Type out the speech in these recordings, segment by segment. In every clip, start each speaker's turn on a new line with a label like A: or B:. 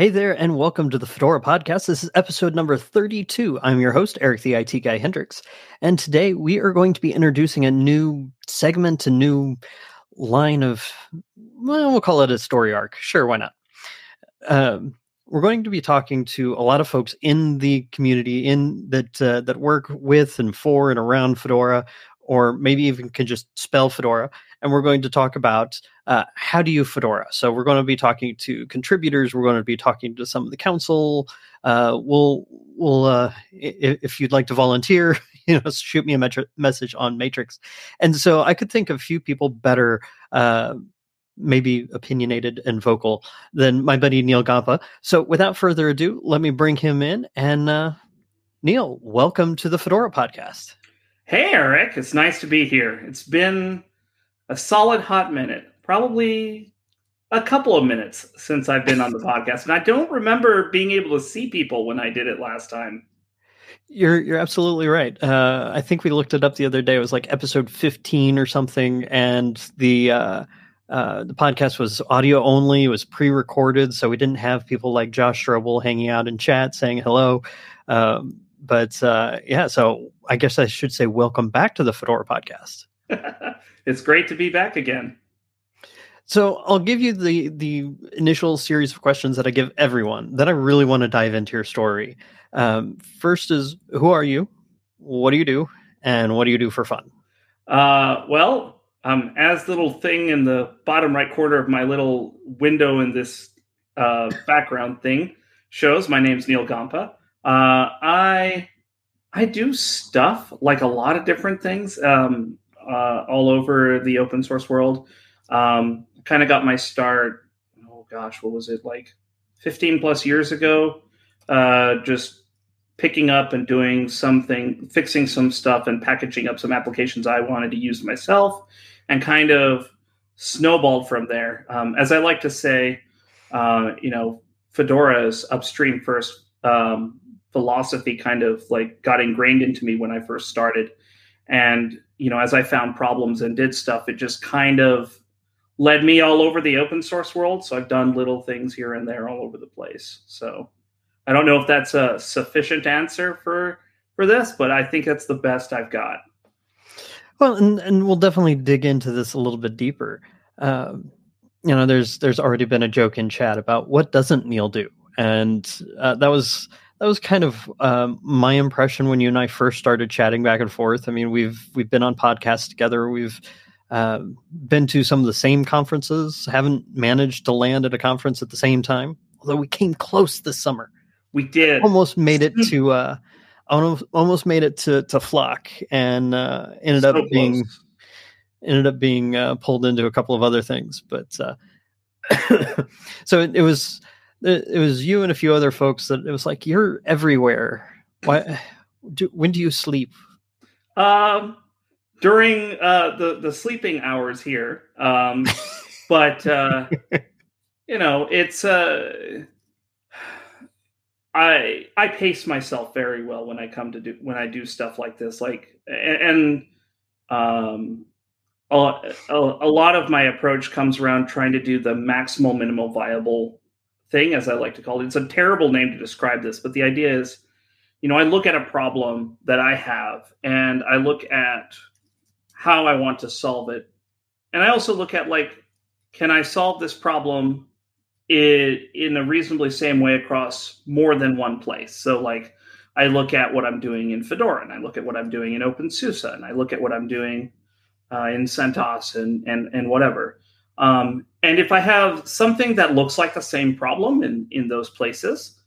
A: Hey there, and welcome to the Fedora Podcast. This is episode number 32. I'm your host, Eric the IT Guy Hendricks. And today we are going to be introducing a new segment, a new line of, well, we'll call it a story arc. Sure, why not? Um, we're going to be talking to a lot of folks in the community in that uh, that work with and for and around Fedora, or maybe even can just spell Fedora. And we're going to talk about uh, how do you Fedora. So we're going to be talking to contributors. We're going to be talking to some of the council. Uh, we'll we'll uh, if, you'd like to volunteer, you know, shoot me a metri- message on Matrix. And so I could think of few people better. Uh, maybe opinionated and vocal than my buddy Neal Gompa. So without further ado, let me bring him in. And uh, Neal, welcome to the Fedora podcast.
B: Hey, Eric. It's nice to be here. It's been a solid hot minute, probably a couple of minutes since I've been on the podcast. And I don't remember being able to see people when I did it last time.
A: You're you're absolutely right. Uh, I think we looked it up the other day. It was like episode 15 or something, and the uh, uh, the podcast was audio only. It was pre-recorded, so we didn't have people like Josh Strobel hanging out in chat saying hello. Um, but uh, yeah, so I guess I should say welcome back to the Fedora podcast.
B: it's great to be back again.
A: So I'll give you the the initial series of questions that I give everyone. Then I really want to dive into your story. Um, first is who are you? What do you do? And what do you do for fun?
B: Uh, well, um, as little thing in the bottom right corner of my little window in this uh, background thing shows, my name's Neal Gompa. Uh, I I do stuff like a lot of different things um, uh, all over the open source world. Um, kind of got my start. Oh gosh, what was it like? Fifteen plus years ago. Uh, just picking up and doing something, fixing some stuff, and packaging up some applications I wanted to use myself and kind of snowballed from there. Um, as I like to say, uh, you know, Fedora's upstream first um, philosophy kind of like got ingrained into me when I first started. And, you know, as I found problems and did stuff, it just kind of led me all over the open source world. So I've done little things here and there all over the place. So I don't know if that's a sufficient answer for for this, but I think that's the best I've got.
A: Well, and, and we'll definitely dig into this a little bit deeper. Um, you know, there's there's already been a joke in chat about what doesn't Neal do, and uh, that was that was kind of um, my impression when you and I first started chatting back and forth. I mean, we've we've been on podcasts together. We've uh, been to some of the same conferences. Haven't managed to land at a conference at the same time, although we came close this summer.
B: We did
A: almost made it to uh, almost almost made it to to Flock and uh, ended so up being ended up being uh, pulled into a couple of other things. But uh, so it, it, was it was you and a few other folks that it was like you're everywhere. Why? Do, when do you sleep?
B: Um, during uh, the the sleeping hours here. Um, but uh, you know, it's uh I I pace myself very well when I come to do when I do stuff like this. Like and, um, a, a, a lot of my approach comes around trying to do the maximal minimal viable thing, as I like to call it. It's a terrible name to describe this, but the idea is, you know, I look at a problem that I have, and I look at how I want to solve it, and I also look at like, can I solve this problem it, in a reasonably same way across more than one place. So, like, I look at what I'm doing in Fedora, and I look at what I'm doing in OpenSUSE, and I look at what I'm doing uh, in CentOS and and and whatever. Um, and if I have something that looks like the same problem in in those places,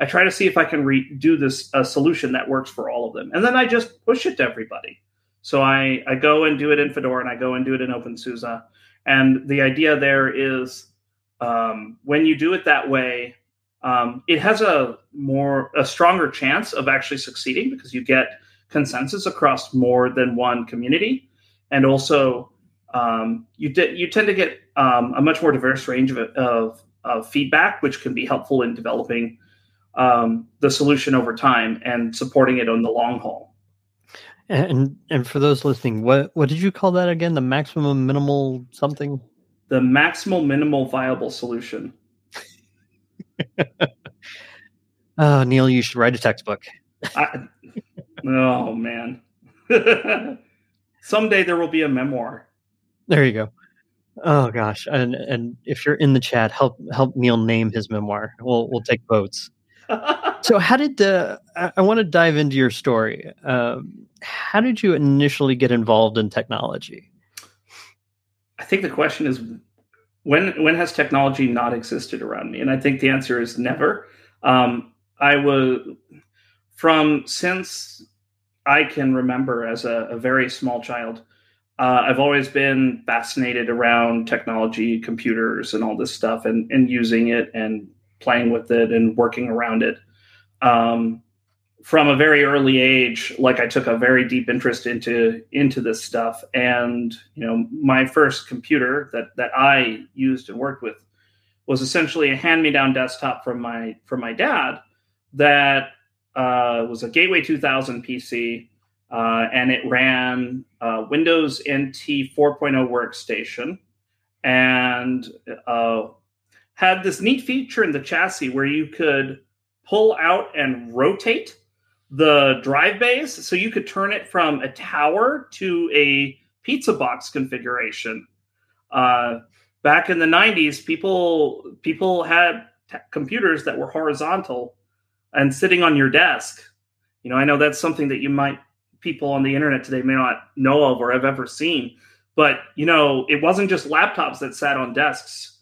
B: I try to see if I can re- do this a solution that works for all of them, and then I just push it to everybody. So I I go and do it in Fedora, and I go and do it in OpenSUSE, and the idea there is um, when you do it that way, um, it has a more a stronger chance of actually succeeding because you get consensus across more than one community, and also um, you you tend to get um, a much more diverse range of, of, of feedback, which can be helpful in developing um, the solution over time and supporting it on the long haul.
A: And and for those listening, what what did you call that again? The maximum minimal something?
B: the maximal minimal viable solution.
A: oh, Neal, you should write a textbook.
B: I, oh man. Someday there will be a memoir.
A: There you go. Oh gosh, and and if you're in the chat, help help Neal name his memoir. We'll we'll take votes. so how did the? I, I want to dive into your story. Um, how did you initially get involved in technology?
B: I think the question is when when has technology not existed around me? And I think the answer is never. Um, I was from since I can remember as a, a very small child. Uh, I've always been fascinated around technology, computers, and all this stuff, and and using it and playing with it and working around it. Um, from a very early age, like I took a very deep interest into into this stuff, and you know, my first computer that that I used and worked with was essentially a hand-me-down desktop from my from my dad that uh, was a Gateway 2000 PC, uh, and it ran uh, Windows NT 4.0 workstation, and uh, had this neat feature in the chassis where you could pull out and rotate the drive bays so you could turn it from a tower to a pizza box configuration. Uh, back in the 90s, people people had t- computers that were horizontal and sitting on your desk. You know, I know that's something that you might people on the internet today may not know of or have ever seen. But you know, it wasn't just laptops that sat on desks.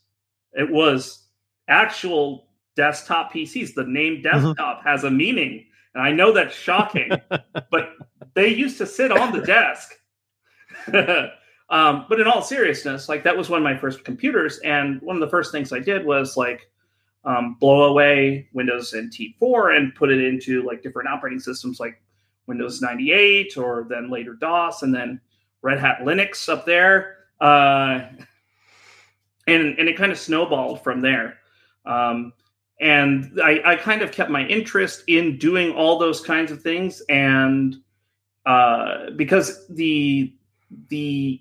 B: It was actual desktop PCs. The name mm-hmm. desktop mm-hmm. has a meaning and I know that's shocking, but they used to sit on the desk. um, but in all seriousness, like that was one of my first computers. And one of the first things I did was like um, blow away Windows NT 4 and put it into like different operating systems like Windows 98 or then later DOS and then Red Hat Linux up there. Uh, and, and it kind of snowballed from there. Um, and I, I, kind of kept my interest in doing all those kinds of things and uh, because the the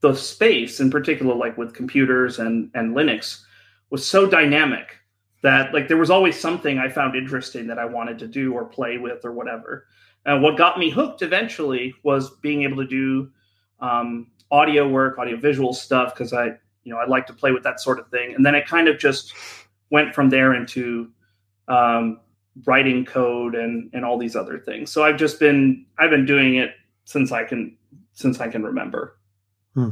B: the space in particular like with computers and and linux was so dynamic that like there was always something i found interesting that i wanted to do or play with or whatever and what got me hooked eventually was being able to do um, audio work audio visual stuff because i you know i like to play with that sort of thing and then it kind of just went from there into um, writing code and and all these other things. So I've just been I've been doing it since I can since I can remember.
A: Hmm.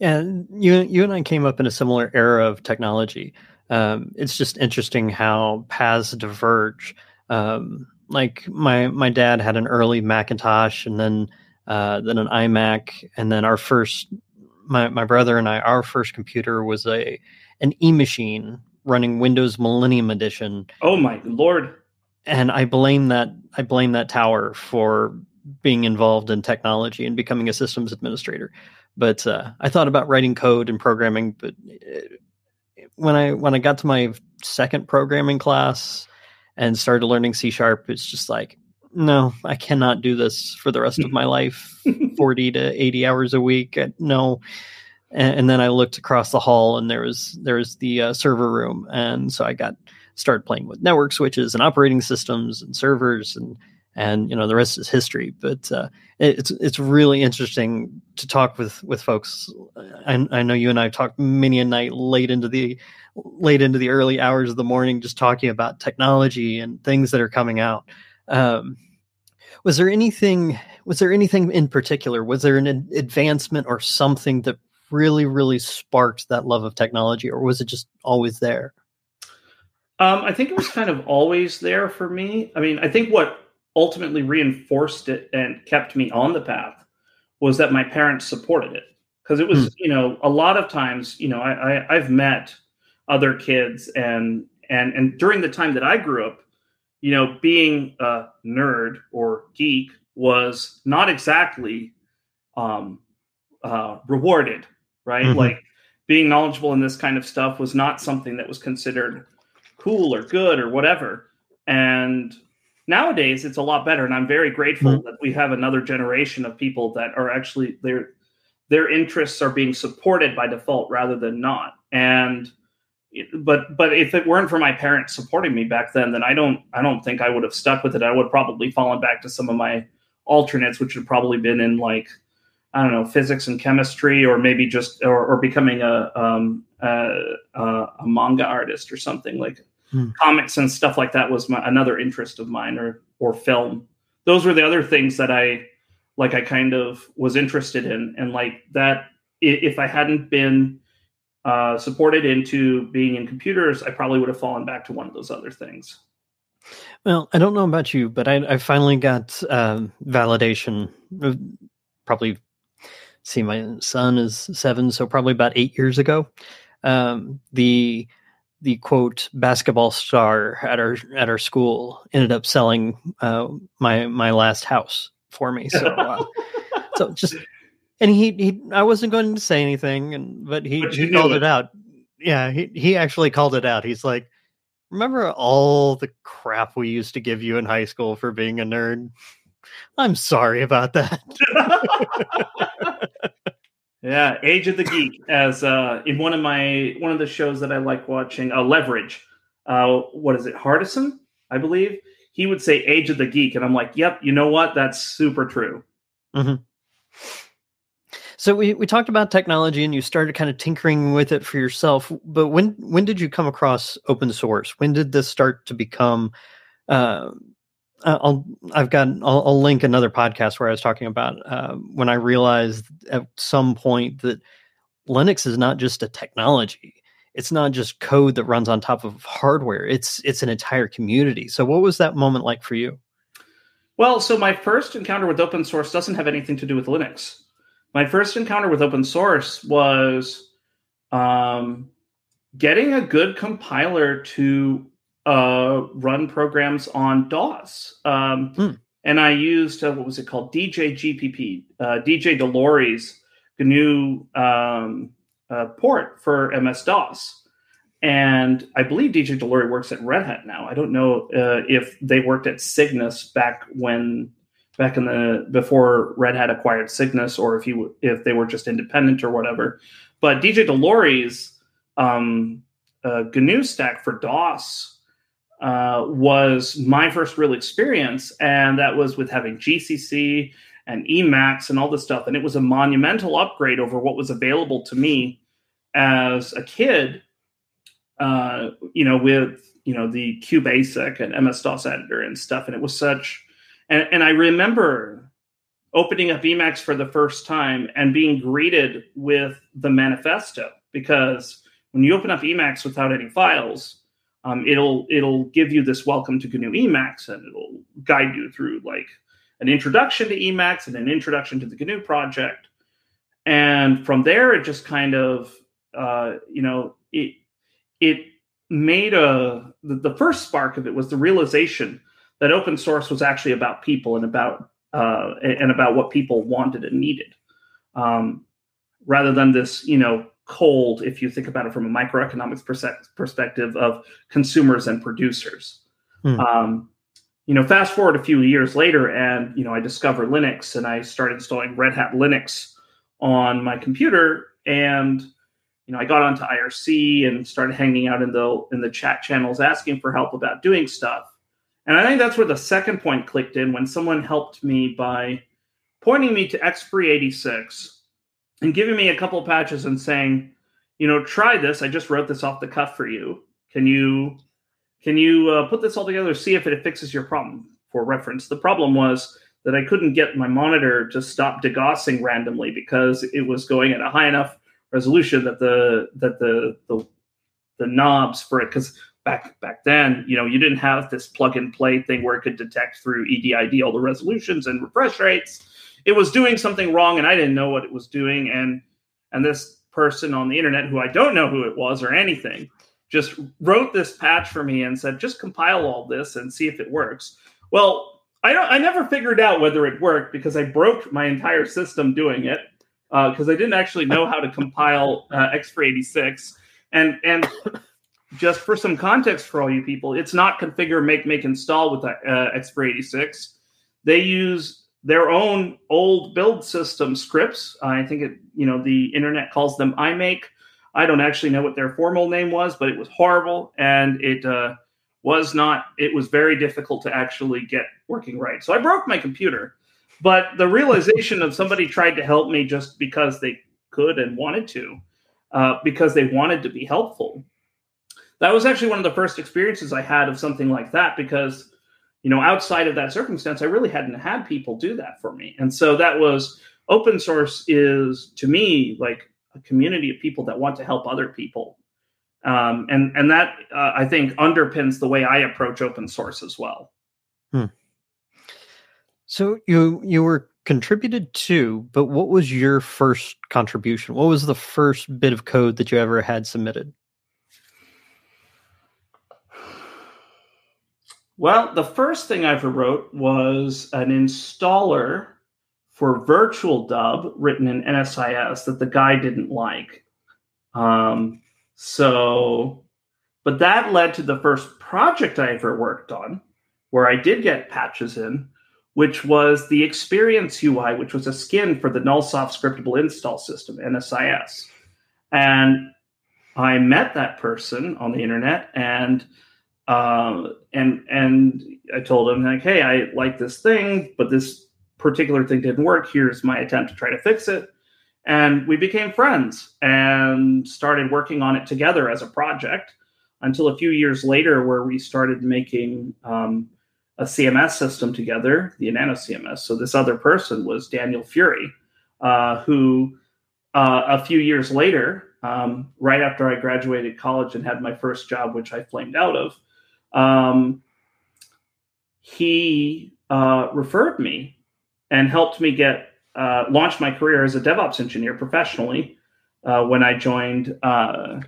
A: And you you and I came up in a similar era of technology. Um, it's just interesting how paths diverge. Um, like my my dad had an early Macintosh, and then uh, then an iMac, and then our first my my brother and I our first computer was a an e-machine running Windows Millennium Edition.
B: Oh my lord!
A: And I blame that I blame that tower for being involved in technology and becoming a systems administrator. But uh, I thought about writing code and programming, but uh, when I when I got to my second programming class and started learning C sharp, it's just like no, I cannot do this for the rest of my life. 40 to 80 hours a week. No, and, and, then I looked across the hall, and there was there was the uh, server room, and so I got started playing with network switches and operating systems and servers, and and you know the rest is history. But uh, it's it's really interesting to talk with with folks. I, I know you and I talked many a night late into the late into the early hours of the morning, just talking about technology and things that are coming out. Um, was there anything? Was there anything in particular? Was there an advancement or something that really, really sparked that love of technology, or was it just always there?
B: Um, I think it was kind of always there for me. I mean, I think what ultimately reinforced it and kept me on the path was that my parents supported it because it was, mm. you know, a lot of times, you know, I, I I've met other kids and and and during the time that I grew up, you know, being a nerd or geek was not exactly um, uh, rewarded right? Mm-hmm. Like being knowledgeable in this kind of stuff was not something that was considered cool or good or whatever. And nowadays it's a lot better and I'm very grateful mm-hmm. that we have another generation of people that are actually their their interests are being supported by default rather than not. And but but if it weren't for my parents supporting me back then, then I don't I don't think I would have stuck with it. I would have probably fallen back to some of my alternates, which would probably been in like I don't know physics and chemistry, or maybe just or, or becoming a um, a, a manga artist or something like hmm. comics and stuff like that was my, another interest of mine, or or film. Those were the other things that I like. I kind of was interested in, and like that. If I hadn't been uh, supported into being in computers, I probably would have fallen back to one of those other things.
A: Well, I don't know about you, but I, I finally got um, validation. Probably, see, my son is seven, so probably about eight years ago. Um, the the quote basketball star at our at our school ended up selling uh, my my last house for me. So, uh, so just and he he I wasn't going to say anything, and but he but he called it. it out. Yeah, he he actually called it out. He's like, remember all the crap we used to give you in high school for being a nerd? I'm sorry about that.
B: yeah, Age of the Geek as uh in one of my one of the shows that I like watching, uh Leverage. Uh what is it? Hardison, I believe. He would say Age of the Geek and I'm like, "Yep, you know what? That's super true."
A: hmm so we, we talked about technology and you started kind of tinkering with it for yourself. But when when did you come across open source? When did this start to become? Uh, I'll I've got I'll, I'll, link another podcast where I was talking about uh, when I realized at some point that Linux is not just a technology. It's not just code that runs on top of hardware. It's it's an entire community. So what was that moment like for you?
B: Well, so my first encounter with open source doesn't have anything to do with Linux my first encounter with open source was um, getting a good compiler to uh, run programs on DOS. Um, hmm. And I used, uh, what was it called? DJ GPP, uh, DJ Delory's GNU um, uh, port for MS DOS. And I believe DJ Delory works at Red Hat now. I don't know uh, if they worked at Cygnus back when back in the before Red Hat acquired Cygnus, or if you if they were just independent or whatever. But DJ Delory's um, uh, GNU stack for DOS uh, was my first real experience, and that was with having GCC and Emacs and all this stuff, and it was a monumental upgrade over what was available to me as a kid. Uh, you know, with you know the QBasic and MS DOS editor and stuff, and it was such and, and I remember opening up Emacs for the first time and being greeted with the manifesto because when you open up Emacs without any files, um, it'll it'll give you this welcome to GNU Emacs and it'll guide you through like an introduction to Emacs and an introduction to the GNU project. And from there, it just kind of uh, you know it it made a the, the first spark of it was the realization that open source was actually about people and about uh, and about what people wanted and needed, um, rather than this, you know, cold. If you think about it from a microeconomics perspective of consumers and producers, hmm. um, you know, fast forward a few years later, and you know, I discovered Linux and I started installing Red Hat Linux on my computer, and you know, I got onto IRC and started hanging out in the in the chat channels asking for help about doing stuff and I think that's where the second point clicked in when someone helped me by pointing me to XFree 86 and giving me a couple patches and saying, you know, try this. I just wrote this off the cuff for you. Can you can you uh, put this all together, see if it fixes your problem? For reference, the problem was that I couldn't get my monitor to stop degaussing randomly because it was going at a high enough resolution that the that the the, the knobs for it because back back then, you know, you didn't have this plug and play thing where it could detect through EDID all the resolutions and refresh rates. It was doing something wrong, and I didn't know what it was doing. And and this person on the internet, who I don't know who it was or anything, just wrote this patch for me and said, just compile all this and see if it works. Well, I don't. I never figured out whether it worked because I broke my entire system doing it because uh, I didn't actually know how to compile uh, X486 and and just for some context for all you people, it's not configure, make, make, install with uh, X486. They use their own old build system scripts. I think it, you know, the internet calls them iMake. I don't actually know what their formal name was, but it was horrible, and it uh, was not. It was very difficult to actually get working right. So I broke my computer, but the realization of somebody tried to help me just because they could and wanted to, uh, because they wanted to be helpful. That was actually one of the first experiences I had of something like that because you know, outside of that circumstance, I really hadn't had people do that for me. And so that was open source is to me like a community of people that want to help other people. Um, and and that uh, I think underpins the way I approach open source as well. Hmm.
A: So you you were contributed to, but what was your first contribution? What was the first bit of code that you ever had submitted?
B: Well, the first thing I ever wrote was an installer for Virtual Dub written in NSIS that the guy didn't like. Um, so, but that led to the first project I ever worked on where I did get patches in, which was the Experience UI, which was a skin for the Nullsoft scriptable install system, NSIS. And I met that person on the internet and um, and and I told him like, hey, I like this thing, but this particular thing didn't work. Here's my attempt to try to fix it. And we became friends and started working on it together as a project until a few years later, where we started making um, a CMS system together, the Enano CMS. So this other person was Daniel Fuhry, uh, who uh, a few years later, um, right after I graduated college and had my first job, which I flamed out of, um, he uh, referred me and helped me get uh, launched my career as a DevOps engineer professionally uh, when I joined uh,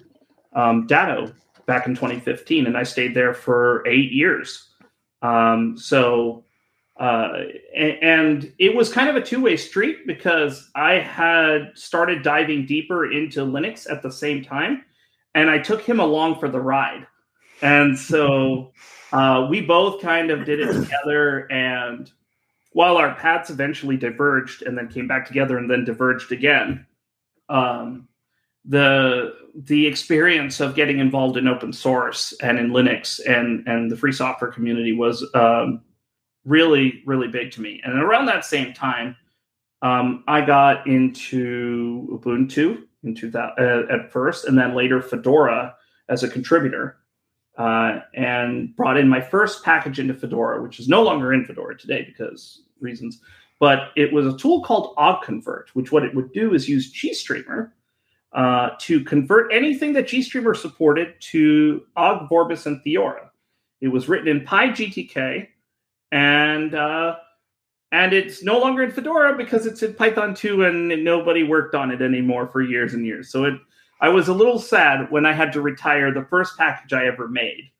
B: um, Datto back in 2015, and I stayed there for eight years. Um, so, uh, and, it was kind of a two way street because I had started diving deeper into Linux at the same time, and I took him along for the ride. And so uh, we both kind of did it together. And while our paths eventually diverged and then came back together and then diverged again, um, the the experience of getting involved in open source and in Linux and and the free software community was um, really really big to me. And around that same time, um, I got into Ubuntu in 2000 uh, at first, and then later Fedora as a contributor uh, and brought in my first package into Fedora, which is no longer in Fedora today because reasons. But it was a tool called OggConvert, which what it would do is use GStreamer uh, to convert anything that GStreamer supported to Ogg, Vorbis, and Theora. It was written in PyGTK, and uh, and it's no longer in Fedora because it's in Python 2, and nobody worked on it anymore for years and years. So it I was a little sad when I had to retire the first package I ever made.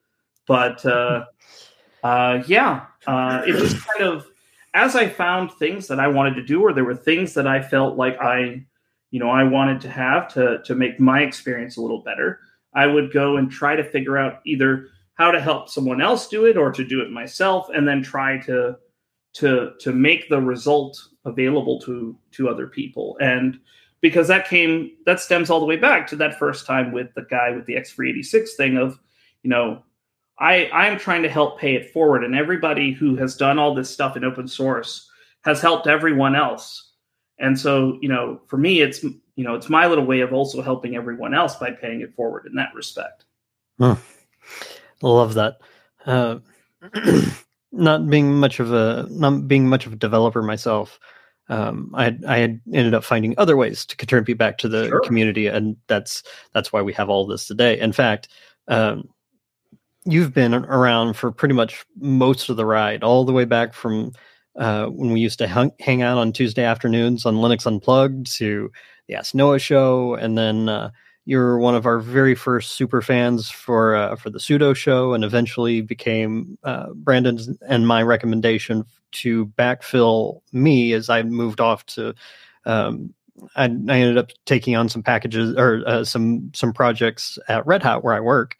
B: But uh, uh, yeah, uh, it just kind of, as I found things that I wanted to do, or there were things that I felt like I, you know, I wanted to have to to make my experience a little better. I would go and try to figure out either how to help someone else do it or to do it myself, and then try to to to make the result available to to other people. And because that came that stems all the way back to that first time with the guy with the X386 thing of, you know, I I'm trying to help pay it forward, and everybody who has done all this stuff in open source has helped everyone else. And so, you know, for me, it's you know, it's my little way of also helping everyone else by paying it forward in that respect.
A: Love that. Uh, not being much of a not being much of a developer myself, um, I had, I had ended up finding other ways to contribute back to the sure. community, and that's that's why we have all this today. In fact, um, you've been around for pretty much most of the ride, all the way back from uh, when we used to hang, hang out on Tuesday afternoons on Linux Unplugged to the Ask Noah show, and then uh, you're one of our very first super fans for uh, for the Sudo Show, and eventually became uh, Brandon's and my recommendation to backfill me as I moved off to. Um, I, I, ended up taking on some packages or uh, some some projects at Red Hat where I work,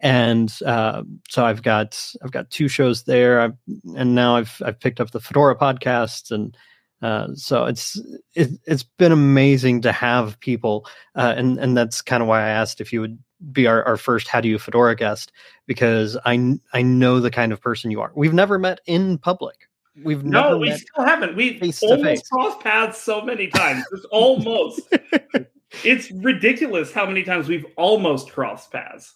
A: and uh, so I've got I've got two shows there, I've, and now I've I've picked up the Fedora podcast, and Uh, so it's it, has been amazing to have people, uh, and and that's kind of why I asked if you would be our, our first how do you fedora guest because I I know the kind of person you are. We've never met in public. We've
B: no, we still haven't. We've almost crossed paths so many times. It's almost. it's ridiculous how many times we've almost crossed paths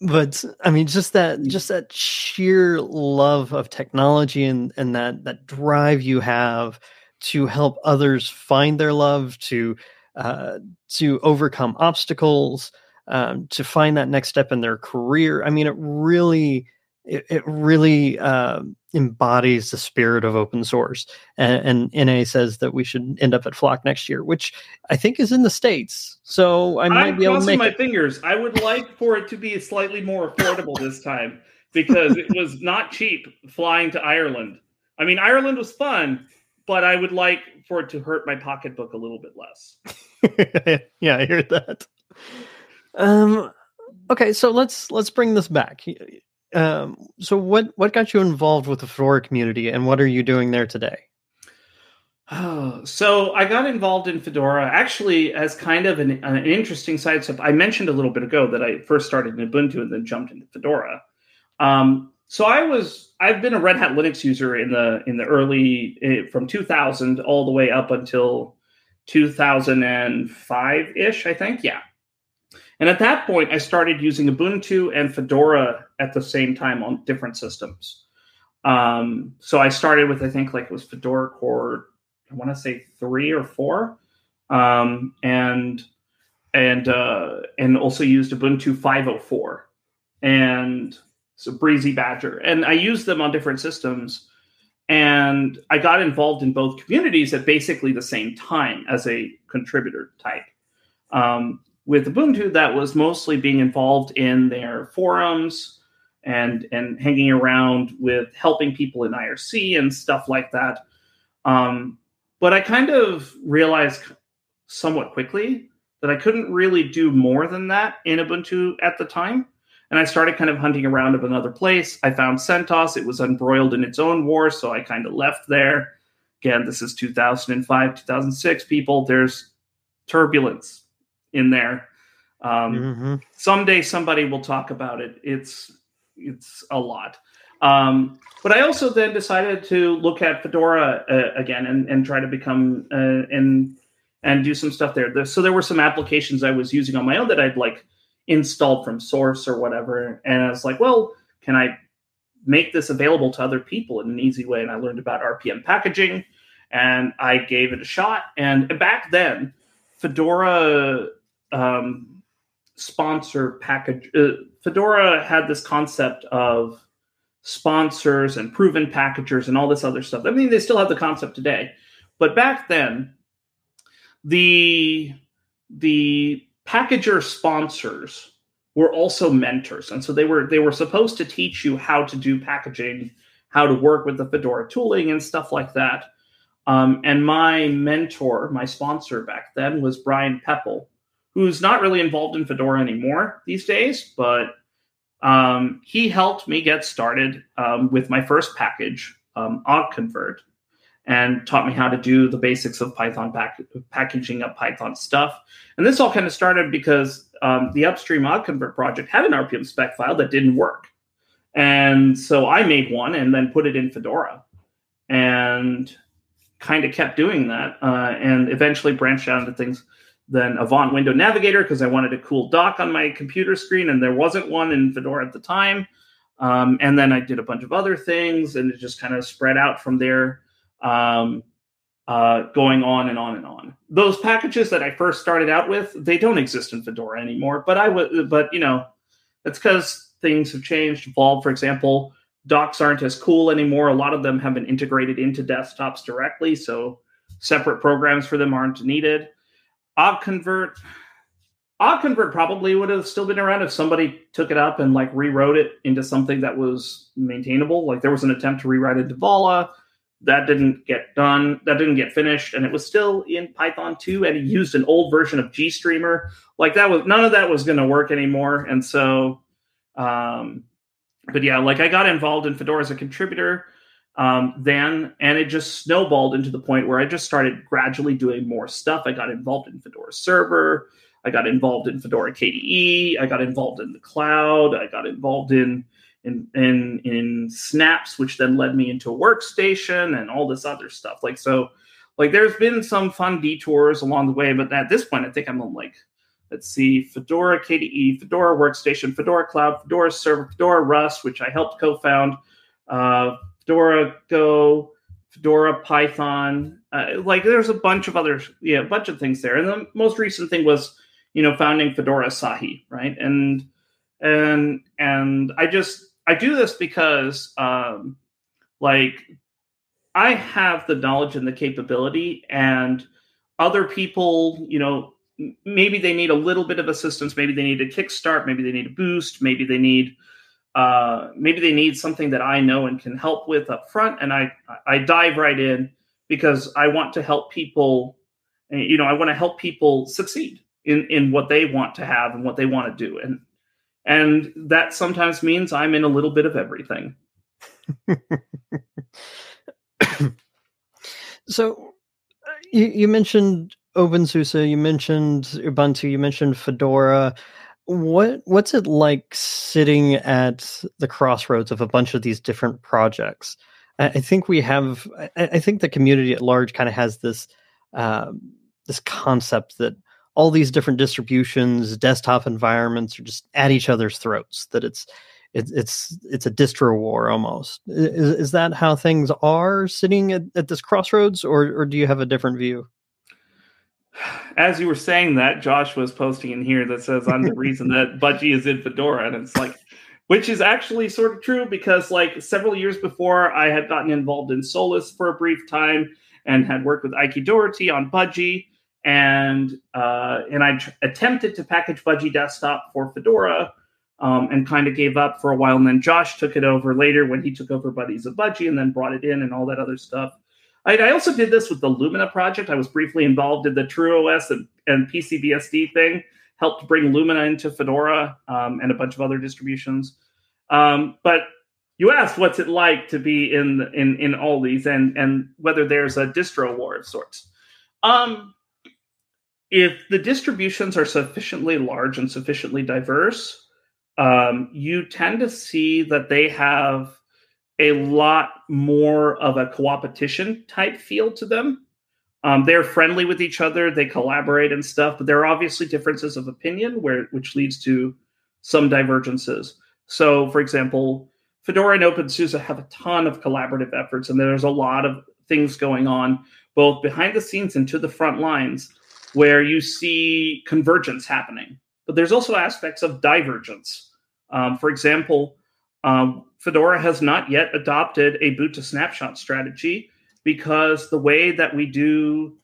A: but i mean just that mm. just that sheer love of technology and and that that drive you have to help others find their love to uh, to overcome obstacles um, to find that next step in their career i mean it really it, it really uh, embodies the spirit of open source. And, and, NA says that we should end up at Flock next year, which I think is in the states. So I might
B: I'm
A: be able to make
B: my
A: it.
B: fingers. I would like for it to be slightly more affordable this time because it was not cheap flying to Ireland. I mean, Ireland was fun, but I would like for it to hurt my pocketbook a little bit less.
A: yeah, I hear that. Um, okay, so let's let's bring this back um, so what what got you involved with the Fedora community, and what are you doing there today?
B: Oh, so I got involved in Fedora actually as kind of an, an interesting side step. I mentioned a little bit ago that I first started in Ubuntu and then jumped into Fedora. Um, so I was I've been a Red Hat Linux user in the in the early eh, from 2000 all the way up until 2005 ish, I think. Yeah. And at that point, I started using Ubuntu and Fedora at the same time on different systems. Um, so I started with, I think, like it was Fedora Core, I want to say three or four, um, and and uh, and also used Ubuntu 504 and so Breezy Badger, and I used them on different systems. And I got involved in both communities at basically the same time as a contributor type. Um, with Ubuntu that was mostly being involved in their forums and and hanging around with helping people in IRC and stuff like that. Um, but I kind of realized somewhat quickly that I couldn't really do more than that in Ubuntu at the time. And I started kind of hunting around of another place. I found CentOS. It was embroiled in its own war, so I kind of left there. Again, this is 2005, 2006. People, there's turbulence in there. Um, mm-hmm. Someday somebody will talk about it. It's it's a lot. Um, but I also then decided to look at Fedora uh, again and, and try to become uh, and and do some stuff there. So there were some applications I was using on my own that I'd like installed from source or whatever, and I was like, well, can I make this available to other people in an easy way? And I learned about RPM packaging, and I gave it a shot. And back then, Fedora um, sponsor package. Uh, Fedora had this concept of sponsors and proven packagers and all this other stuff. I mean, they still have the concept today, but back then, the the packager sponsors were also mentors, and so they were they were supposed to teach you how to do packaging, how to work with the Fedora tooling and stuff like that. Um, and my mentor, my sponsor back then was Brian Pepple, who's not really involved in Fedora anymore these days, but um, he helped me get started um, with my first package, um, Convert, and taught me how to do the basics of Python pack- packaging up Python stuff. And this all kind of started because um, the upstream Convert project had an RPM spec file that didn't work. And so I made one and then put it in Fedora and kind of kept doing that uh, and eventually branched out into things then Avant Window Navigator because I wanted a cool dock on my computer screen, and there wasn't one in Fedora at the time. Um, and then I did a bunch of other things, and it just kind of spread out from there, um, uh, going on and on and on. Those packages that I first started out with, they don't exist in Fedora anymore. But I would, but you know, that's because things have changed, evolved. For example, docks aren't as cool anymore. A lot of them have been integrated into desktops directly, so separate programs for them aren't needed. OggConvert, OggConvert probably would have still been around if somebody took it up and like rewrote it into something that was maintainable. Like there was an attempt to rewrite it to Vala. That didn't get done. That didn't get finished, and it was still in Python 2. And he used an old version of GStreamer. Like that was none of that was going to work anymore. And so, um, but yeah, like I got involved in Fedora as a contributor. Um, then and it just snowballed into the point where I just started gradually doing more stuff. I got involved in Fedora Server. I got involved in Fedora KDE. I got involved in the cloud. I got involved in in in in Snaps, which then led me into a workstation and all this other stuff. Like so, like there's been some fun detours along the way, but at this point, I think I'm on like let's see, Fedora KDE, Fedora Workstation, Fedora Cloud, Fedora Server, Fedora Rust, which I helped co-found. Uh, Fedora Go, Fedora Python. Uh, like there's a bunch of other, yeah, a bunch of things there. And the most recent thing was, you know, founding Fedora Asahi, right? And and and I just I do this because um, like I have the knowledge and the capability, and other people, you know, maybe they need a little bit of assistance. Maybe they need a kickstart. Maybe they need a boost. Maybe they need uh, maybe they need something that I know and can help with up front, and I I dive right in because I want to help people. You know, I want to help people succeed in in what they want to have and what they want to do, and and that sometimes means I'm in a little bit of everything.
A: so, you, you mentioned OpenSUSE, you mentioned Ubuntu, you mentioned Fedora what what's it like sitting at the crossroads of a bunch of these different projects? I, I think we have I, I, think the community at large kind of has this uh, this concept that all these different distributions desktop environments are just at each other's throats that it's it, it's it's a distro war almost. Is, is that how things are sitting at, at this crossroads or or do you have a different view
B: as you were saying that, Josh was posting in here that says I'm the reason that Budgie is in Fedora, and it's like, which is actually sort of true because like several years before, I had gotten involved in Solus for a brief time and had worked with Ikey Doherty on Budgie, and uh, and I tr- attempted to package Budgie Desktop for Fedora. Um, and kind of gave up for a while, and then Josh took it over later when he took over Buddies of Budgie, and then brought it in and all that other stuff. I, I, also did this with the Lumina project. I was briefly involved in the TrueOS and, and PCBSD thing, helped bring Lumina into Fedora um, and a bunch of other distributions. Um, but you asked what's it like to be in in in all these and and whether there's a distro war of sorts. Um, if the distributions are sufficiently large and sufficiently diverse, um, you tend to see that they have a lot more of a co-opetition type feel to them. Um, they're friendly with each other, they collaborate and stuff, but there are obviously differences of opinion where which leads to some divergences. So, for example, Fedora and OpenSUSE have a ton of collaborative efforts, and there's a lot of things going on both behind the scenes and to the front lines where you see convergence happening. But there's also aspects of divergence. Um, for example, um, Fedora has not yet adopted a boot to snapshot strategy because the way that we do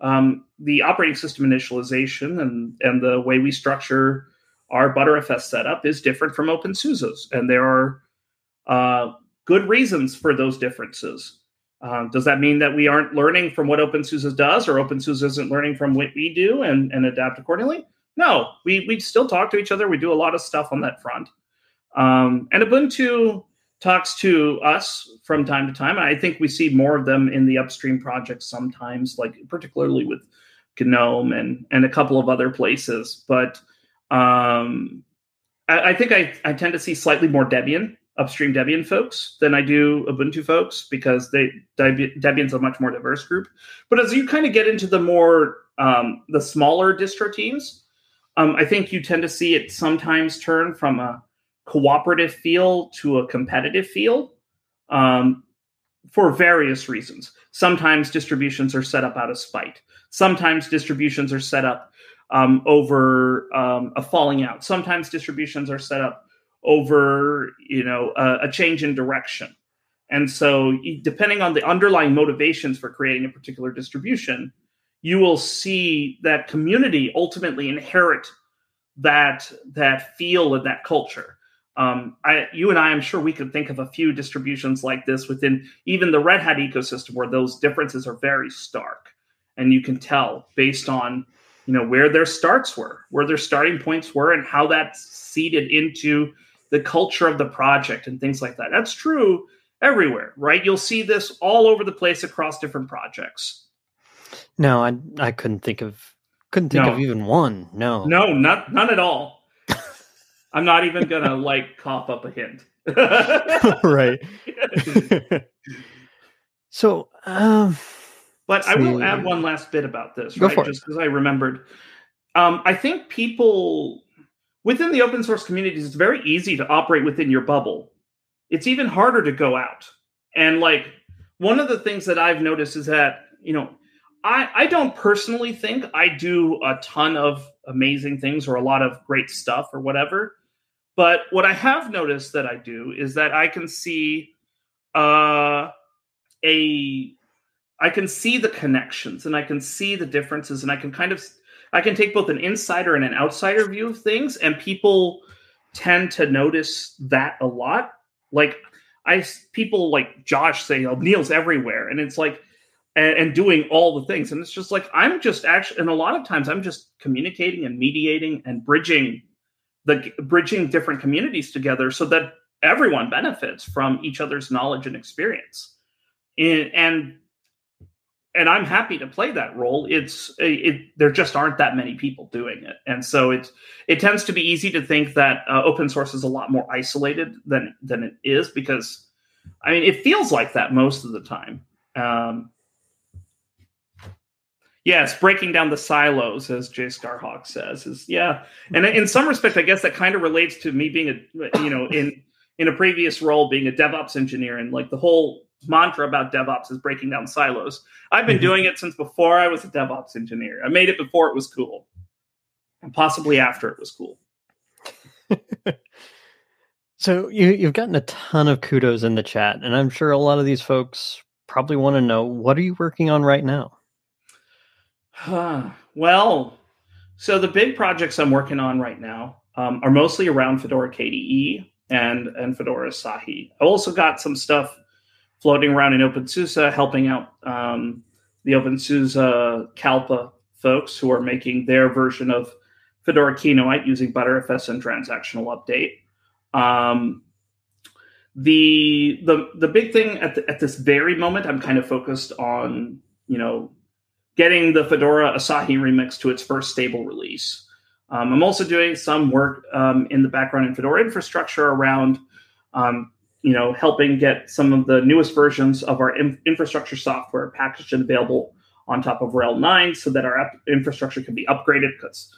B: um, the operating system initialization and, and the way we structure our Btrfs setup is different from OpenSUSE's. And there are uh, good reasons for those differences. Uh, does that mean that we aren't learning from what OpenSUSE does or OpenSUSE isn't learning from what we do and, and adapt accordingly? No, we, we still talk to each other. We do a lot of stuff on that front. Um, and Ubuntu talks to us from time to time. I think we see more of them in the upstream projects sometimes, like particularly with GNOME and, and a couple of other places. But um, I, I, think I, I tend to see slightly more Debian, upstream Debian folks than I do Ubuntu folks because they Debian's a much more diverse group. But as you kind of get into the more um, the smaller distro teams, um, I think you tend to see it sometimes turn from a cooperative feel to a competitive feel um, for various reasons. Sometimes distributions are set up out of spite. Sometimes distributions are set up um, over um, a falling out. Sometimes distributions are set up over you know a, a change in direction. And so, depending on the underlying motivations for creating a particular distribution, you will see that community ultimately inherit that that feel and that culture. Um, I, you and I, I'm sure we could think of a few distributions like this within even the Red Hat ecosystem where those differences are very stark, and you can tell based on you know where their starts were, where their starting points were, and how that seeded into the culture of the project and things like that. That's true everywhere, right? You'll see this all over the place across different projects.
A: No, I I couldn't think of couldn't think
B: No.
A: of even one. No.
B: No, not none at all. I'm not even gonna like cough up a hint.
A: right. so, um,
B: But I will add one last bit about this,
A: Go
B: right? Just because I remembered. Um, I think people within the open source communities, it's very easy to operate within your bubble. It's even harder to go out. And like one of the things that I've noticed is that, you know, I, I don't personally think I do a ton of amazing things or a lot of great stuff or whatever. But what I have noticed that I do is that I can see uh, a I can see the connections and I can see the differences and I can kind of I can take both an insider and an outsider view of things and people tend to notice that a lot. Like I people like Josh say, "Oh, Neal's everywhere," and it's like and, and doing all the things, and it's just like I'm just actually, and a lot of times I'm just communicating and mediating and bridging the bridging different communities together so that everyone benefits from each other's knowledge and experience. And and and I'm happy to play that role. It's it there just aren't that many people doing it, and so it it tends to be easy to think that uh, open source is a lot more isolated than than it is because I mean it feels like that most of the time. Um, yeah, it's breaking down the silos, as Jay Scarhawk says. Is yeah, and in some respect, I guess that kind of relates to me being a you know in in a previous role being a DevOps engineer, and like the whole mantra about DevOps is breaking down silos. I've been
A: Mhm.
B: doing it since before I was a DevOps engineer. I made it before it was cool, and possibly after it was cool.
A: so you you've gotten a ton of kudos in the chat, and I'm sure a lot of these folks probably want to know what are you working on right now.
B: well, so the big projects I'm working on right now um, are mostly around Fedora KDE and and Fedora Asahi. I also got some stuff floating around in OpenSUSE, helping out um, the OpenSUSE Kalpa folks who are making their version of Fedora Kinoite using Btrfs and transactional update. Um, the the the big thing at the, at this very moment, I'm kind of focused on you know getting the Fedora Asahi remix to its first stable release. Um, I'm also doing some work um, in the background in Fedora infrastructure around, um, you know, helping get some of the newest versions of our in- infrastructure software packaged and available on top of RHEL 9 so that our app- infrastructure can be upgraded because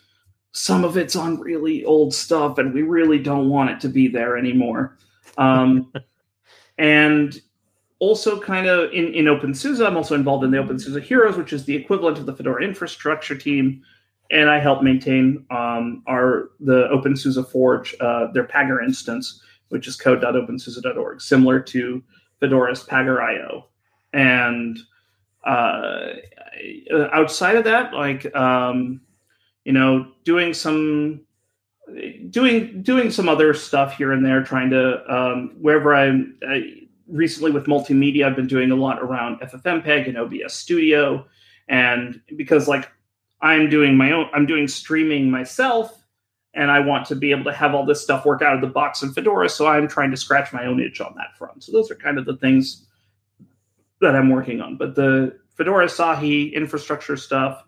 B: some of it's on really old stuff and we really don't want it to be there anymore. Um, and also kind of in, in OpenSUSE, I'm also involved in the OpenSUSE Heroes, which is the equivalent of the Fedora infrastructure team. And I help maintain um, our the OpenSUSE Forge, uh, their Pagure instance, which is code.opensuse.org, similar to Fedora's Pagure IO. And uh, outside of that, like um, you know, doing some doing doing some other stuff here and there, trying to um, wherever I'm. I, recently with multimedia, I've been doing a lot around FFmpeg and OBS Studio, and because like I'm doing my own, I'm doing streaming myself, and I want to be able to have all this stuff work out of the box in Fedora, so I'm trying to scratch my own itch on that front. So those are kind of the things that I'm working on. But the Fedora Asahi infrastructure stuff,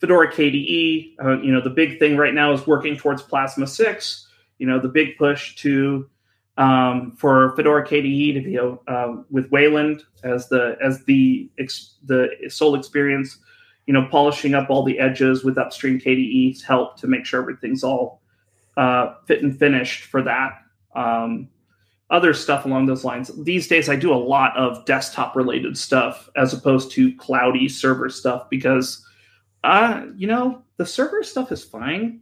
B: Fedora KDE, uh, you know, the big thing right now is working towards Plasma 6. You know, the big push to um, for Fedora KDE to be uh, with Wayland as the as the ex, the sole experience, you know, polishing up all the edges with upstream KDE's help to make sure everything's all uh, fit and finished for that. Um, other stuff along those lines. These days, I do a lot of desktop related stuff as opposed to cloudy server stuff because, uh, you know, the server stuff is fine.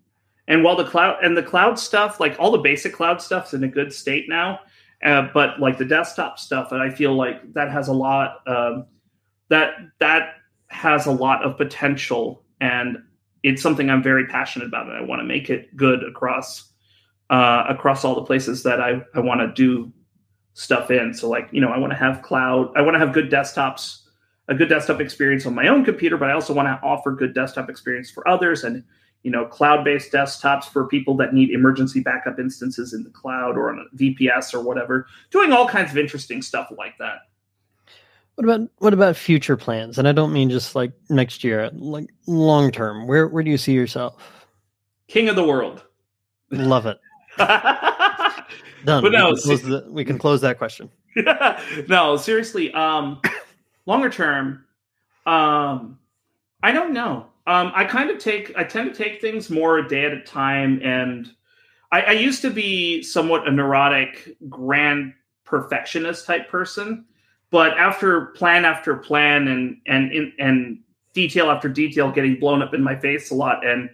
B: And while the cloud and the cloud stuff, like all the basic cloud stuff, is in a good state now, uh, but like the desktop stuff, and I feel like that has a lot. Um, that that has a lot of potential, and it's something I'm very passionate about, and I want to make it good across uh, across all the places that I I want to do stuff in. So like you know, I want to have cloud. I want to have good desktops, a good desktop experience on my own computer, but I also want to offer good desktop experience for others and you know, cloud-based desktops for people that need emergency backup instances in the cloud or on a VPS or whatever. Doing all kinds of interesting stuff like that.
A: What about what about future plans? And I don't mean just like next year, like long term. Where where do you see yourself?
B: King of the world.
A: Love it. Done. But no, we, can the, we can close that question.
B: no, seriously. Um, longer term, um, I don't know. Um, I kind of take I tend to take things more a day at a time, and I, I used to be somewhat a neurotic, grand perfectionist type person but after plan after plan and and and detail after detail getting blown up in my face a lot and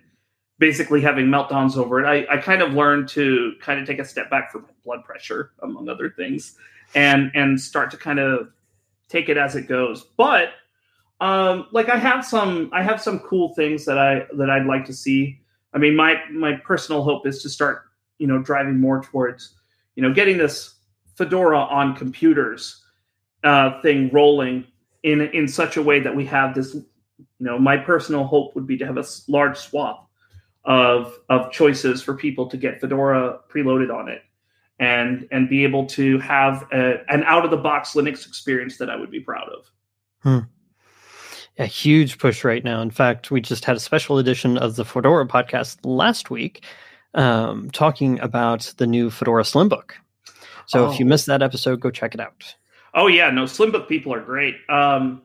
B: basically having meltdowns over it, I, I kind of learned to kind of take a step back from blood pressure, among other things, and and start to kind of take it as it goes. But um, like I have some I have some cool things that I that I'd like to see. I mean, my my personal hope is to start you know driving more towards you know getting this Fedora on computers uh, thing rolling in in such a way that we have this. You know, my personal hope would be to have a large swath of of choices for people to get Fedora preloaded on it, and and be able to have a, an out of the box Linux experience that I would be proud of.
A: Hmm. A huge push right now. In fact, we just had a special edition of the Fedora podcast last week, um, talking about the new Fedora Slimbook. So oh. if you oh. missed that episode, go check it out.
B: Oh yeah, no, Slimbook people are great. Um,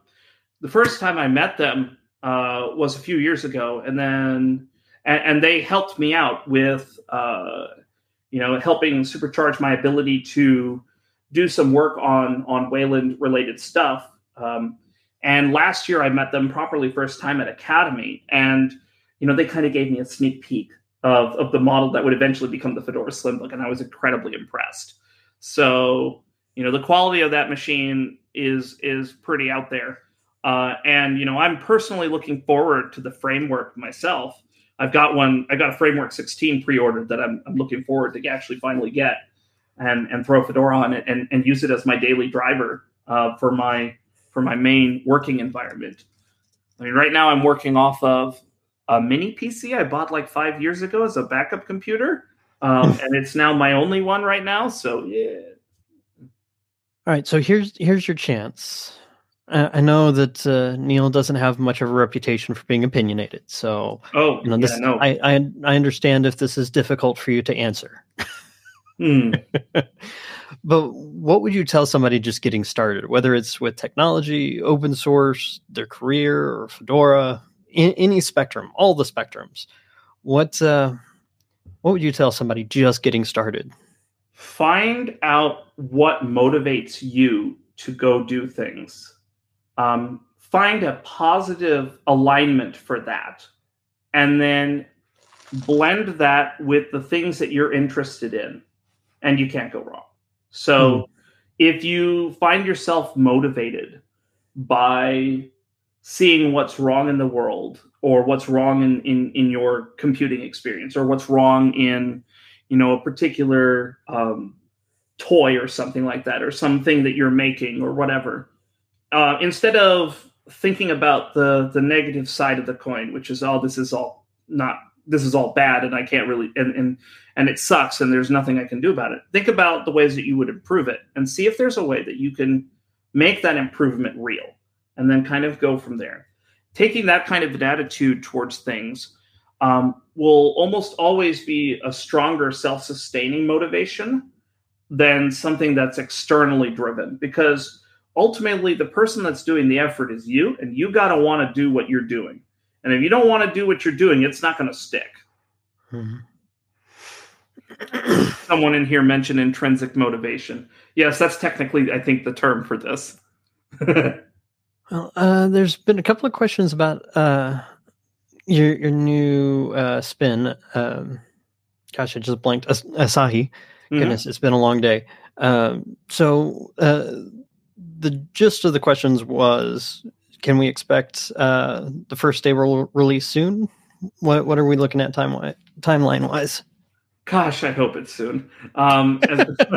B: the first time I met them uh, was a few years ago, and then and, and they helped me out with uh, you know helping supercharge my ability to do some work on on Wayland related stuff. Um, and last year I met them properly first time at Akademy, and you know they kind of gave me a sneak peek of of the model that would eventually become the Fedora Slim Slimbook, and I was incredibly impressed. So you know the quality of that machine is is pretty out there. Uh, and you know i'm personally looking forward to the framework myself. I've got one i got a framework 16 pre-ordered that i'm, I'm looking forward to actually finally get and and throw fedora on it and, and use it as my daily driver uh, for my for my main working environment i mean right now i'm working off of a mini pc i bought like five years ago as a backup computer um, and it's now my only one right now so yeah
A: all right, so here's here's your chance. I know that uh, Neal doesn't have much of a reputation for being opinionated, so
B: oh,
A: you know, this,
B: yeah, no.
A: I, I I understand if this is difficult for you to answer.
B: Hmm.
A: but what would you tell somebody just getting started, whether it's with technology, open source, their career, or Fedora, in, any spectrum, all the spectrums? What uh, what would you tell somebody just getting started?
B: find out what motivates you to go do things. Um, find a positive alignment for that. And then blend that with the things that you're interested in. And you can't go wrong. So hmm. if you find yourself motivated by seeing what's wrong in the world or what's wrong in, in, in your computing experience or what's wrong in you know a particular um, toy or something like that or something that you're making or whatever uh, instead of thinking about the the negative side of the coin which is oh this is all not this is all bad and i can't really and and and it sucks and there's nothing i can do about it. Think about the ways that you would improve it and see if there's a way that you can make that improvement real and then kind of go from there. Taking that kind of an attitude towards things um, will almost always be a stronger self-sustaining motivation than something that's externally driven because ultimately the person that's doing the effort is you and you got to want to do what you're doing and if you don't want to do what you're doing it's not going to stick mm-hmm. someone in here mentioned intrinsic motivation yes that's technically i think the term for this
A: well uh, there's been a couple of questions about uh, your your new uh, spin. Um, gosh, I just blanked. As- Asahi. Mm-hmm. Goodness, it's been a long day. Um, so uh, the gist of the questions was: Can we expect uh, the first stable release soon? What what are we looking at time timeline wise?
B: Gosh, I hope it's soon. Um,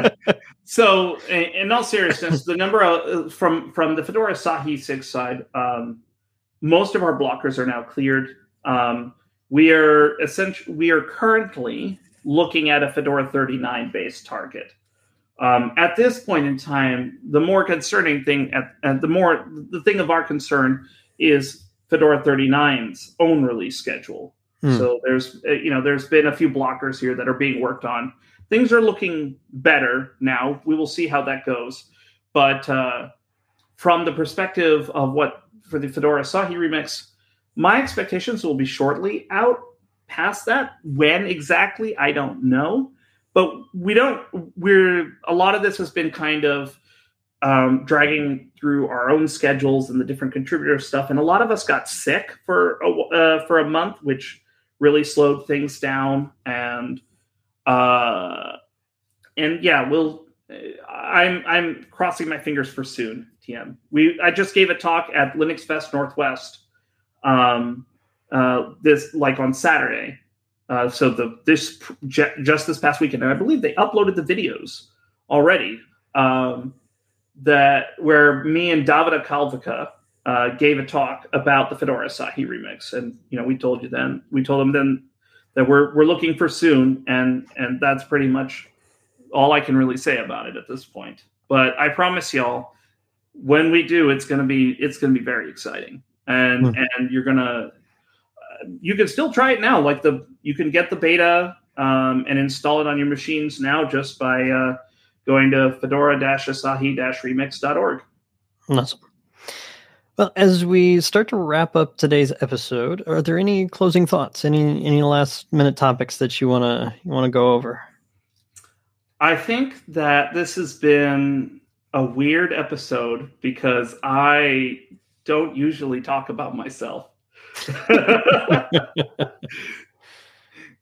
B: so, in, all seriousness, the number of, from from the Fedora Asahi six side, um, most of our blockers are now cleared. Um, we are essentially we are currently looking at a Fedora 39 based target. Um, at this point in time, the more concerning thing, at, at the more the thing of our concern is Fedora 39's own release schedule. Hmm. So there's uh, you know there's been a few blockers here that are being worked on. Things are looking better now. We will see how that goes, but uh, from the perspective of what for the Fedora Asahi remix, my expectations will be shortly out. Past that, when exactly, I don't know. But we don't. We're a lot of this has been kind of um, dragging through our own schedules and the different contributor stuff, and a lot of us got sick for a, uh, for a month, which really slowed things down. And uh, and yeah, we'll. I'm I'm crossing my fingers for soon. TM. We I just gave a talk at LinuxFest Northwest. Um, uh, this like on Saturday. Uh, so the this just this past weekend, and I believe they uploaded the videos already. Um, that where me and Davide Cavalca uh, gave a talk about the Fedora Asahi remix, and you know we told you then we told them then that we're we're looking for soon, and and that's pretty much all I can really say about it at this point. But I promise y'all, when we do, it's gonna be it's gonna be very exciting, and mm. and you're gonna you can still try it now. Like the you can get the beta um, and install it on your machines now just by uh, going to fedora-asahi-remix.org.
A: Awesome. Well, as we start to wrap up today's episode, are there any closing thoughts? Any any last minute topics that you wanna you wanna go over?
B: I think that this has been a weird episode because I don't usually talk about myself.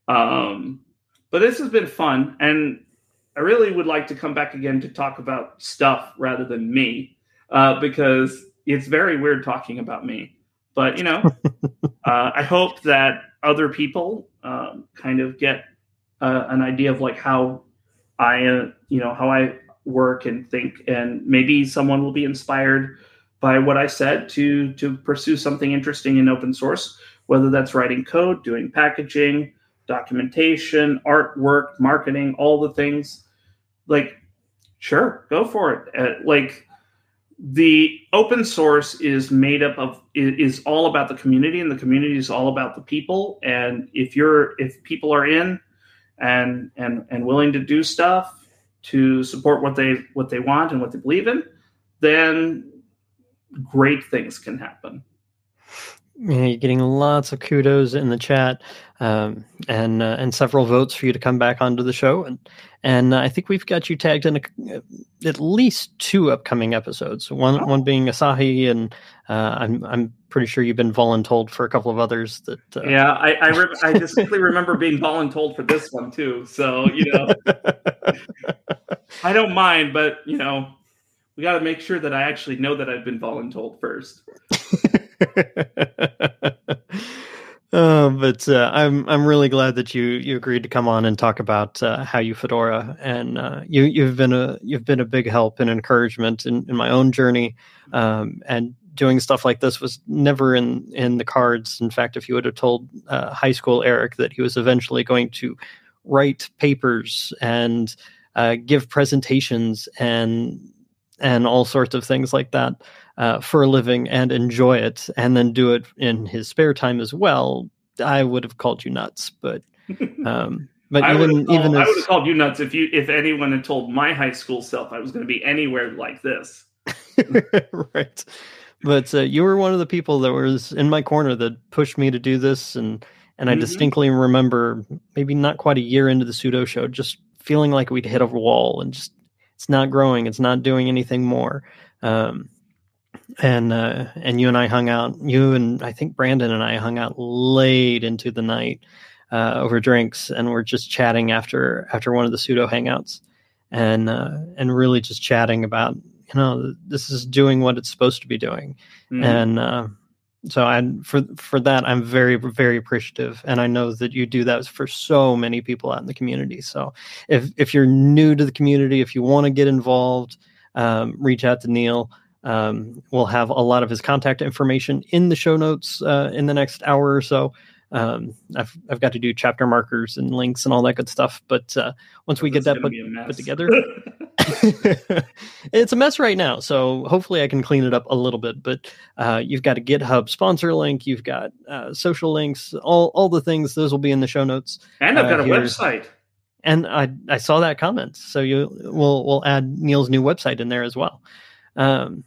B: um, but this has been fun, and I really would like to come back again to talk about stuff rather than me, uh, because it's very weird talking about me. But you know, uh, I hope that other people um, kind of get uh, an idea of like how I, uh, you know, how I work and think, and maybe someone will be inspired by what I said to to pursue something interesting in open source, whether that's writing code, doing packaging, documentation, artwork, marketing, all the things. Like sure go for it. Uh, like the open source is made up of is all about the community and the community is all about the people. And if you're if people are in and and and willing to do stuff to support what they what they want and what they believe in then great things can happen
A: yeah, you're getting lots of kudos in the chat, um, and uh, and several votes for you to come back onto the show, and and uh, I think we've got you tagged in a, at least two upcoming episodes. One oh. one being Asahi, and uh, I'm I'm pretty sure you've been voluntold for a couple of others. That
B: uh, yeah, I I, re- I distinctly remember being voluntold for this one too. So you know, I don't mind, but you know, we got to make sure that I actually know that I've been voluntold first.
A: uh, but uh, I'm I'm really glad that you you agreed to come on and talk about uh, how you Fedora, and uh, you you've been a you've been a big help and encouragement in, in my own journey, um, and doing stuff like this was never in in the cards. In fact, if you would have told uh, high school Eric that he was eventually going to write papers and uh, give presentations and and all sorts of things like that uh, for a living and enjoy it and then do it in his spare time as well, I would have called you nuts. But um, but
B: I
A: even
B: called,
A: even
B: I would have called you nuts if you if anyone had told my high school self I was going to be anywhere like this.
A: right. But uh, you were one of the people that was in my corner that pushed me to do this, and and I mm-hmm. distinctly remember maybe not quite a year into the Sudo Show, just feeling like we'd hit a wall and just it's not growing, it's not doing anything more. Um, and uh, and you and I hung out. You and I think Brandon and I hung out late into the night uh, over drinks, and we're just chatting after after one of the Sudo hangouts, and uh, and really just chatting about you know this is doing what it's supposed to be doing, mm-hmm. and uh, so I for for that I'm very very appreciative, and I know that you do that for so many people out in the community. So if if you're new to the community, if you want to get involved, um, reach out to Neal. Um, we'll have a lot of his contact information in the show notes uh, in the next hour or so. Um, I've I've got to do chapter markers and links and all that good stuff. But uh, once we get that put, put together, it's a mess right now. So hopefully I can clean it up a little bit. But uh, you've got a GitHub sponsor link, you've got uh, social links, all all the things. Those will be in the show notes.
B: And I've got
A: Uh,
B: a
A: here-
B: website.
A: and I I saw that comment, so you we'll we'll add Neal's new website in there as well. Um,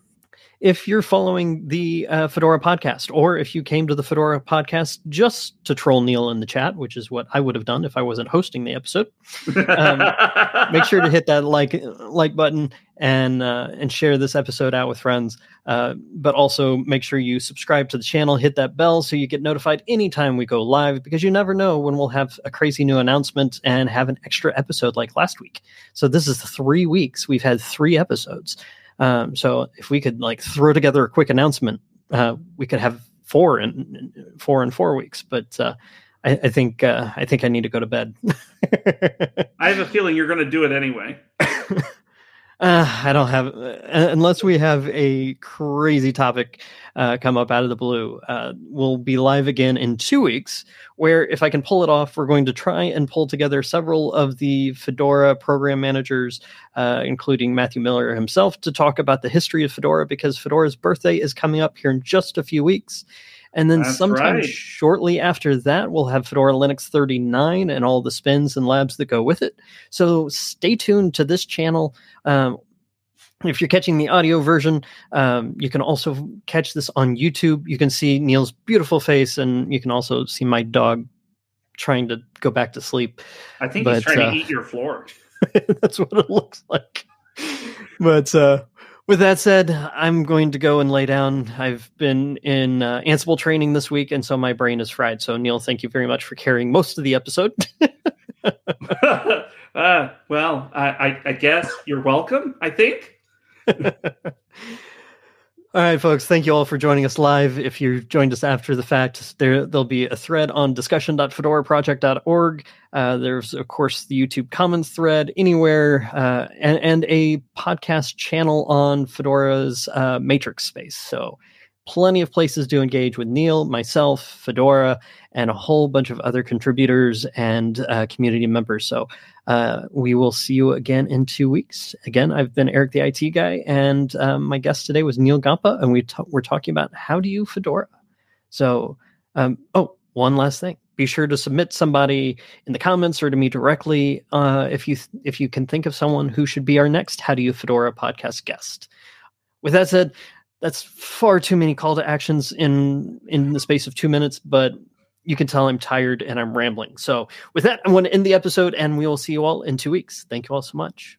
A: if you're following the uh, Fedora podcast, or if you came to the Fedora podcast just to troll Neal in the chat, which is what I would have done if I wasn't hosting the episode, um, make sure to hit that like like button and uh, and share this episode out with friends. Uh, but also make sure you subscribe to the channel, hit that bell so you get notified anytime we go live because you never know when we'll have a crazy new announcement and have an extra episode like last week. So this is three weeks. We've had three episodes. Um, so if we could like throw together a quick announcement, uh, we could have four in four and four weeks. But uh, I, I think uh, I think I need to go to bed.
B: I have a feeling you're going to do it anyway.
A: Uh, I don't have, uh, unless we have a crazy topic uh, come up out of the blue. Uh, we'll be live again in two weeks, where if I can pull it off, we're going to try and pull together several of the Fedora program managers, uh, including Matthew Miller himself, to talk about the history of Fedora because Fedora's birthday is coming up here in just a few weeks. And then
B: That's
A: sometime
B: right.
A: shortly after that, we'll have Fedora Linux 39 and all the spins and labs that go with it. So stay tuned to this channel. Um, if you're catching the audio version, um, you can also catch this on YouTube. You can see Neal's beautiful face, and you can also see my dog trying to go back to sleep.
B: I think
A: But,
B: he's trying
A: uh,
B: to eat your floor.
A: That's what it looks like. But uh, with that said, I'm going to go and lay down. I've been in uh, Ansible training this week, and so my brain is fried. So, Neal, thank you very much for carrying most of the episode.
B: uh, well, I, I, I guess you're welcome. I think.
A: All right, folks. Thank you all for joining us live. If you joined us after the fact, there there'll be a thread on discussion.fedoraproject.org. Uh, there's of course the YouTube Commons thread anywhere, uh, and, and a podcast channel on Fedora's uh, Matrix space. So plenty of places to engage with Neal, myself, Fedora, and a whole bunch of other contributors and uh, community members. So uh, we will see you again in two weeks. Again, I've been Eric the IT guy, and um, my guest today was Neal Gompa, and we ta- we're talking about how do you Fedora. So, um, oh, one last thing: be sure to submit somebody in the comments or to me directly uh, if you if you can think of someone who should be our next How Do You Fedora podcast guest. With that said, that's far too many call to actions in in the space of two minutes, but you can tell I'm tired and I'm rambling. So with that, I'm going to end the episode and we will see you all in two weeks. Thank you all so much.